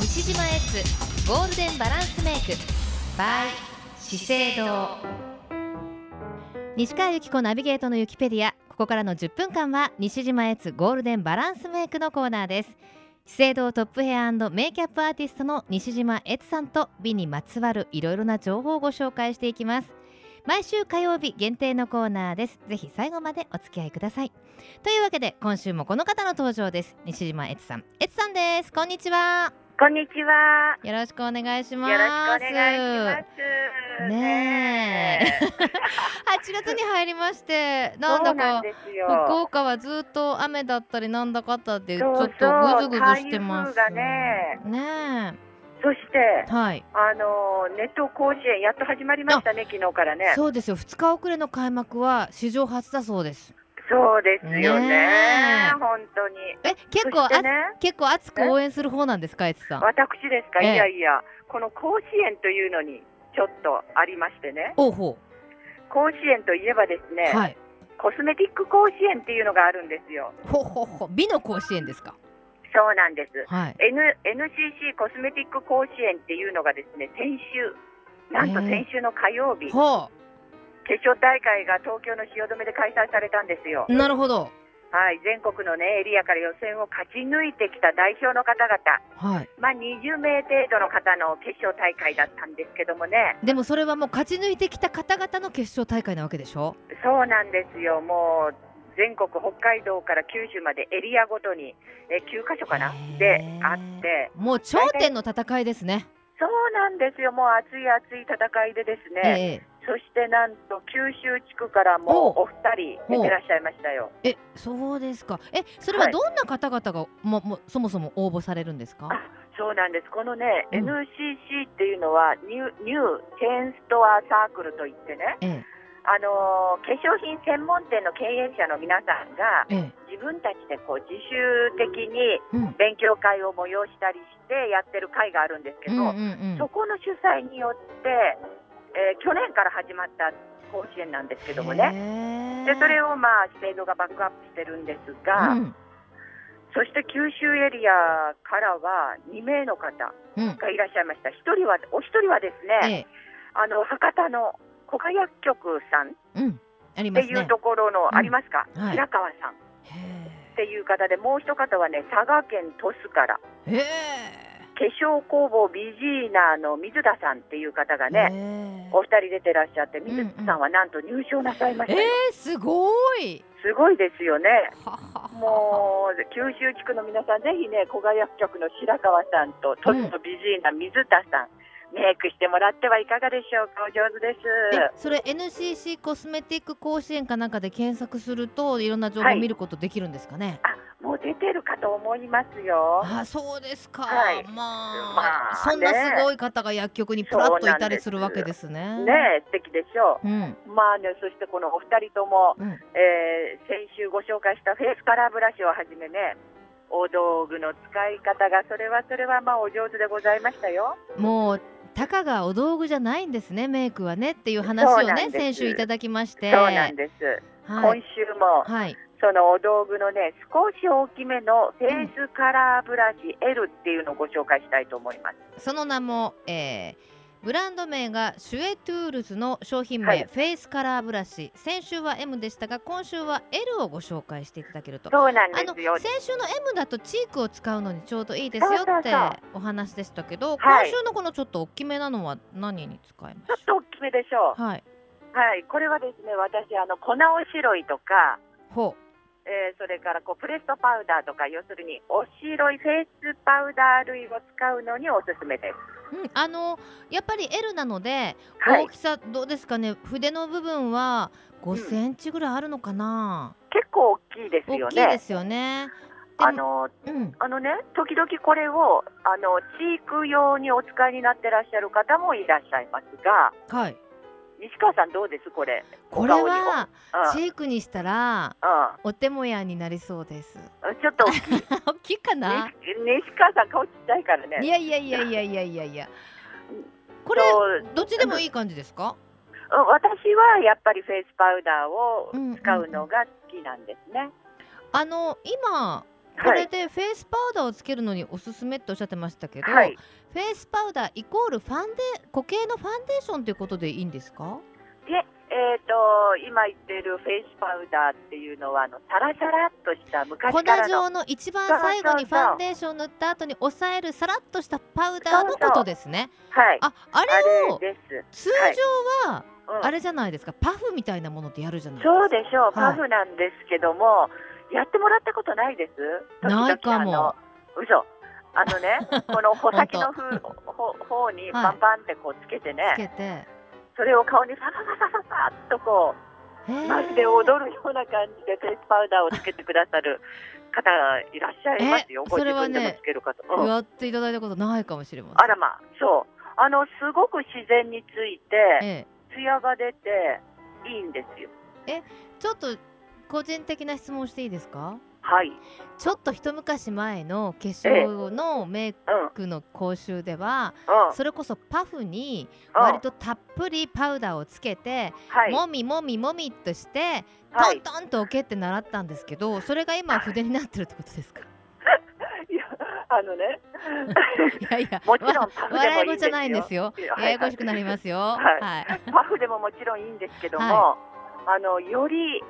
西島エッツゴールデンバランスメイク by 資生堂。西川由紀子ナビゲートのユキペディア。ここからの10分間は西島エッツゴールデンバランスメイクのコーナーです。資生堂トップヘアメイキャップアーティストの西島エツさんと美にまつわるいろいろな情報をご紹介していきます。毎週火曜日限定のコーナーですぜひ最後までお付き合いくださいというわけで今週もこの方の登場です西島エツさんエツさんですこんにちはこんにちは。よろしくお願いします。よろしくお願いします。ねえ。8月に入りまして、なんだか福岡はずっと雨だったりなんだかったってちょっとぐずぐずしてます。がね。ねそして、はい、あのネット甲子園やっと始まりましたね昨日からね。そうですよ。2日遅れの開幕は史上初だそうです。そうですよね。ね本当に。え、結構、ね、結構熱く応援する方なんですか、エツさん？私ですか？いやいや、この甲子園というのにちょっとありましてね。おうほう。甲子園といえばですね。はい。コスメティック甲子園っていうのがあるんですよ。ほほほ、美の甲子園ですか？そうなんです。はい。N NCC コスメティック甲子園っていうのがですね、先週、なんと先週の火曜日。ほう。決勝大会が東京の汐留で開催されたんですよ。なるほど。はい、全国のねエリアから予選を勝ち抜いてきた代表の方々、はい、まあ20名程度の方の決勝大会だったんですけどもね。でもそれはもう勝ち抜いてきた方々の決勝大会なわけでしょ？そうなんですよ。もう全国北海道から九州までエリアごとにえ9箇所かな？であって、もう頂点の戦いですね。そうなんですよ。もう熱い熱い戦いでですね。ええそしてなんと九州地区からもお二人出てらっしゃいましたよ。え、そうですか。え、それはどんな方々が、ももそもそも応募されるんですか？そうなんです。このね、うん、NCC っていうのはニューニューチェーンストアサークルといってね、ええ、あのー、化粧品専門店の経営者の皆さんが、ええ、自分たちでこう自主的に勉強会を催したりしてやってる会があるんですけど、うんうんうん、そこの主催によってえー、去年から始まった甲子園なんですけどもね、でそれをまあ資生堂がバックアップしてるんですが、うん、そして九州エリアからは2名の方がいらっしゃいました、1人はお一人はですね、ええ、あの博多の古賀薬局さんっていうところの、ありますか、うん。はい、白川さん。っていう方で、もう一方はね、佐賀県鳥栖から。化粧工房ビジーナの水田さんっていう方がね、お二人出てらっしゃって、水田さんはなんと入賞なさいました、えー、すごい。すごいですよね。もう九州地区の皆さん、ぜひね、古賀薬局の白川さんと、トットビジーナ水田さん。メイクしてもらってはいかがでしょうか？お上手です。それ NCC コスメティック甲子園かなんかで検索するといろんな情報を見ることできるんですかね？はい、あ、もう出てるかと思いますよ。あ、そうですか。はい、まあ、まあ、そんなすごい方が薬局にプラッといたりするわけですね。ね、素敵でしょう。うん、まあね、そしてこのお二人とも、うん、えー、先週ご紹介したフェイスカラーブラシをはじめね。お道具の使い方がそれはそれはまあお上手でございましたよ。もうたかがお道具じゃないんですねメイクはねっていう話をね先週いただきまして。そうなんです、はい、今週も、はい、そのお道具のね少し大きめのフェイスカラーブラシ L っていうのをご紹介したいと思います、その名も、えー、ブランド名がシュエトゥールズの商品名、はい、フェイスカラーブラシ。先週は M でしたが今週は L をご紹介していただけると。そうなんですよ。先週の M だとチークを使うのにちょうどいいですよってお話でしたけど今週のこのちょっと大きめなのは何に使います？ちょっと大きめでしょう。はい、はい、これはですね私あの粉おしろいとかほう。えー、それからこうプレストパウダーとか要するにおしろいフェイスパウダー類を使うのにおすすめです。うん、あのやっぱり L なので、はい、大きさどうですかね？筆の部分は5センチぐらいあるのかな、うん、結構大きいですよね。大きいですよね。あの、うん、あのね時々これをあのチーク用にお使いになってらっしゃる方もいらっしゃいますが、はい。西川さんどうですこれ？これはチークにしたら、うん、お手もやになりそうです。ちょっと大きい。かな？西川さん顔ちっちゃいからね。いやいやいやいやいやいやいや。これどっちでもいい感じですか？私はやっぱりフェイスパウダーを使うのが好きなんですね、うんうん、あの今これでフェイスパウダーをつけるのにおすすめっておっしゃってましたけど、はい、フェイスパウダーイコールファンデ固形のファンデーションということでいいんですか？いええーと、今言ってるフェイスパウダーっていうのはあのサラサラっとした昔から粉状の一番最後にファンデーション塗った後に抑えるさらっとしたパウダーのことですね。はいああれを通常は、あれじゃないですか、パフみたいなものってやるじゃないですか。そうでしょう、パフなんですけども、やってもらったことないです？ないかも。嘘。あのね、この穂先の方にパンパンってこうつけてね。つけて。それを顔にさささささっとこうまるで踊るような感じでフェイスパウダーをつけてくださる方がいらっしゃいますよ、ご自分でもつける方、うん、やっていただいたことないかもしれません。あらまあそう。あのすごく自然について、ええ、艶が出ていいんですよ。えちょっと個人的な質問していいですか？はい、ちょっと一昔前の化粧のメイクの講習では、うん、それこそパフに割とたっぷりパウダーをつけて、うん、もみもみもみっとして、はい、トントンと置けって習ったんですけどそれが今筆になってるってことですか？いやあのね。いやいや もちろん笑い事じゃないんですよ。ややこしくなりますよ、はい、はい、パフでももちろんいいんですけども、はい、あのより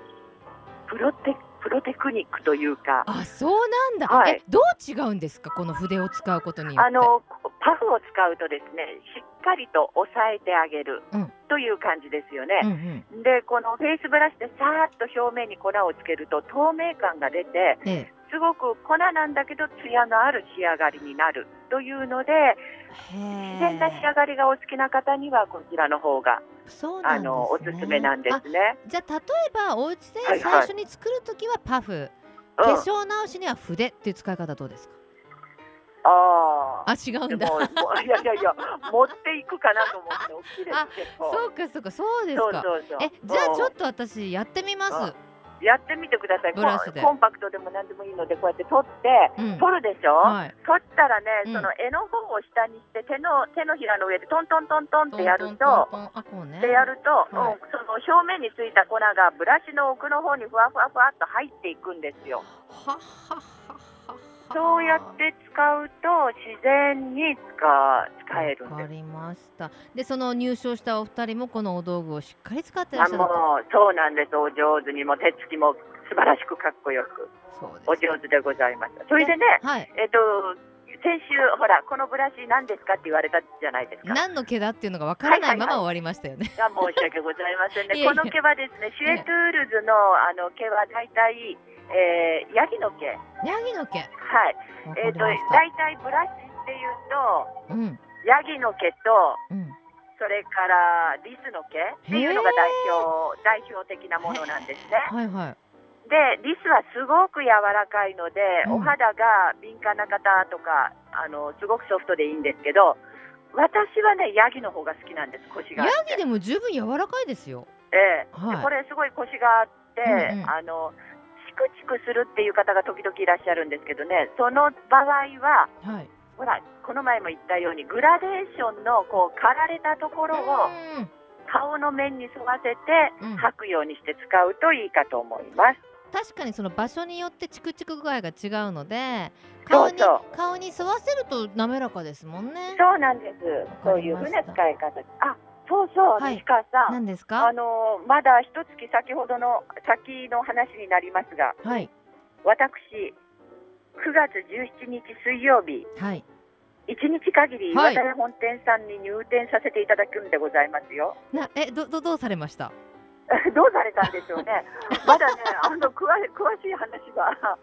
プロテプロテクニックというか。あそうなんだ、はい、えどう違うんですか？この筆を使うことによって。あのパフを使うとですねしっかりと押さえてあげる、という感じですよね、うんうん、でこのフェイスブラシでさーっと表面に粉をつけると透明感が出て、ええ、すごく粉なんだけどツヤのある仕上がりになるというので自然な仕上がりがお好きな方にはこちらの方がそうなん、ね、あのおすすめなんですね。じゃあ例えばお家で最初に作る時はパフ、はいはい、化粧直しには筆っていう使い方どうですか、ああ違うんだ。いやいやいや 持っていくかなと思って大きいですそうかそうかそうですか。えじゃあちょっと私やってみますやってみてください。コンパクトでも何でもいいのでこうやって取って、うん、取るでしょ、はい、取ったらね、うん、その柄の方を下にして手の手のひらの上でトントントントンってやるとでやると、はい、うん、その表面についた粉がブラシの奥の方にふわふわふわっと入っていくんですよ。はははそうやって使うと自然に使使えるわかりました。でその入賞したお二人もこのお道具をしっかり使ってらっしゃるもうそうなんです。お上手にも手つきも素晴らしくかっこよく。お上手でございました。それでね、はい、えっ、と先週ほらこのブラシ何ですかって言われたじゃないですか何の毛だっていうのがわからないまま終わりましたよね、はいはいはい、申し訳ございませんね この毛はですねシュエトゥールズのあの毛は大体えー、ヤギの毛。ヤギの毛。はい。えっ、ー、と、大体ブラシっていうと、うん、ヤギの毛と、うん、それからリスの毛っていうのが代表、代表的なものなんですね。はいはい。で、リスはすごく柔らかいので、うん、お肌が敏感な方とか、あの、すごくソフトでいいんですけど、私はね、ヤギの方が好きなんです、腰が。ヤギでも十分柔らかいですよ。ええ。ーはい、これすごい腰があって、うんうん、あの、クチクするっていう方が時々いらっしゃるんですけどね、その場合は、はい、ほら、この前も言ったように、グラデーションのこう刈られたところを顔の面に沿わせて吐くようにして使うといいかと思います。確かにその場所によってチクチク具合が違うので顔に顔に沿わせると滑らかですもんねそうなんですそういうふうな使い方あそうそう、はい、西川さん。何ですか？あのまだ一月先ほどの先の話になりますが、はい。私9月17日水曜日、はい。一日限り岩田屋本店さんに入店させていただくんでございますよ。なえどどどうされました？どうされたんでしょうね。まだね、あの詳詳しい話は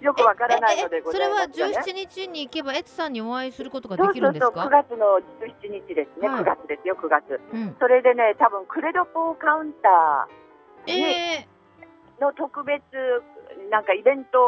よくわからないのでございます、ね、それは17日に行けばエツさんにお会いすることができるんですか？そうそうそう9月の17日ですね。はい、9月ですよ、9月。うん、それでね、多分クレドポーカウンターに、えー、の特別なんかイベント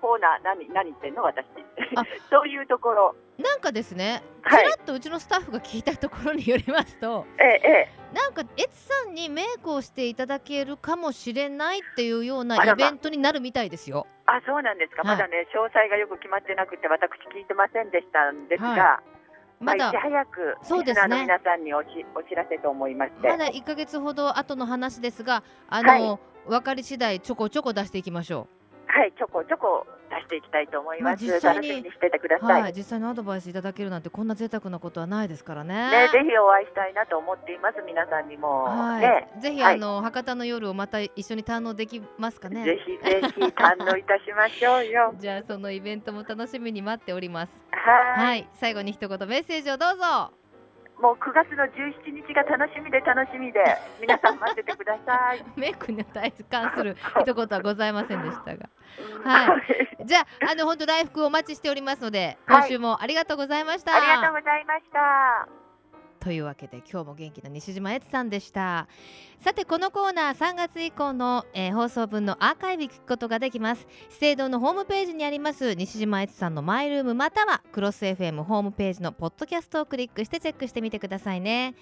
コーナー何何言ってんの私。そういうところ。なんかですねちらっとうちのスタッフが聞いたところによりますと、ええ、なんかエツさんにメイクをしていただけるかもしれないっていうようなイベントになるみたいですよ。あそうなんですか、はい、まだね詳細がよく決まってなくて私聞いてませんでしたんですが。はいまだ、いち早くそうですね皆さんにおしお知らせと思いましてまだ1か月ほど後の話ですがあの、はい、分かり次第ちょこちょこ出していきましょう。はいちょこちょこ出していきたいと思います。まあ、実際ににしててください、はい、実際のアドバイスいただけるなんてこんな贅沢なことはないですからね。ねぜひお会いしたいなと思っています皆さんにも。はい、ね、ぜひ、あの博多の夜をまた一緒に堪能できますかね。ぜひぜひ堪能いたしましょうよ。じゃあそのイベントも楽しみに待っております。はいはい最後に一言メッセージをどうぞ。もう9月の17日が楽しみで楽しみで皆さん待っててください。メイクに対関する一言はございませんでしたが、はい。じゃああの本当大福お待ちしておりますので今週もありがとうございました。ありがとうございました。というわけで今日も元気な西島悦さんでした。さてこのコーナー3月以降の、えー、放送分のアーカイブ聞くことができます。資生堂のホームページにあります西島悦さんのマイルームまたはクロス FM ホームページのポッドキャストをクリックしてチェックしてみてくださいね。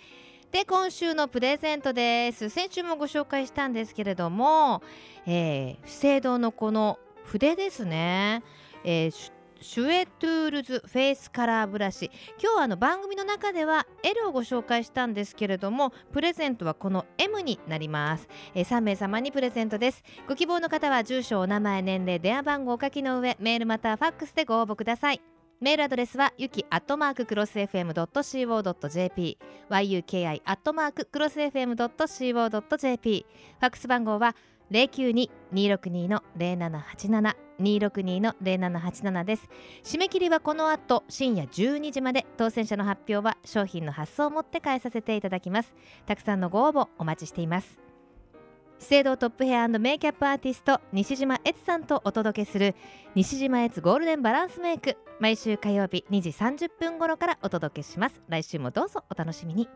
で今週のプレゼントです。先週もご紹介したんですけれども、えー、資生堂のこの筆ですね、えーシュエトゥールズフェイスカラーブラシ。今日はあの番組の中では L をご紹介したんですけれどもプレゼントはこの M になります、えー、3名様にプレゼントです。ご希望の方は住所お名前年齢電話番号をお書きの上メールまたはファックスでご応募ください。メールアドレスは yuki アットマーククロス FM.co.jp yuki アットマーククロス FM.co.jp ファックス番号は092-262の0787 262の0787です。締め切りはこの後深夜12時まで当選者の発表は商品の発送をもって返させていただきます。たくさんのご応募お待ちしています。資生堂トップヘアメイキャップアーティスト西島悦さんとお届けする西島悦ゴールデンバランスメイク。毎週火曜日2時30分頃からお届けします。来週もどうぞお楽しみに。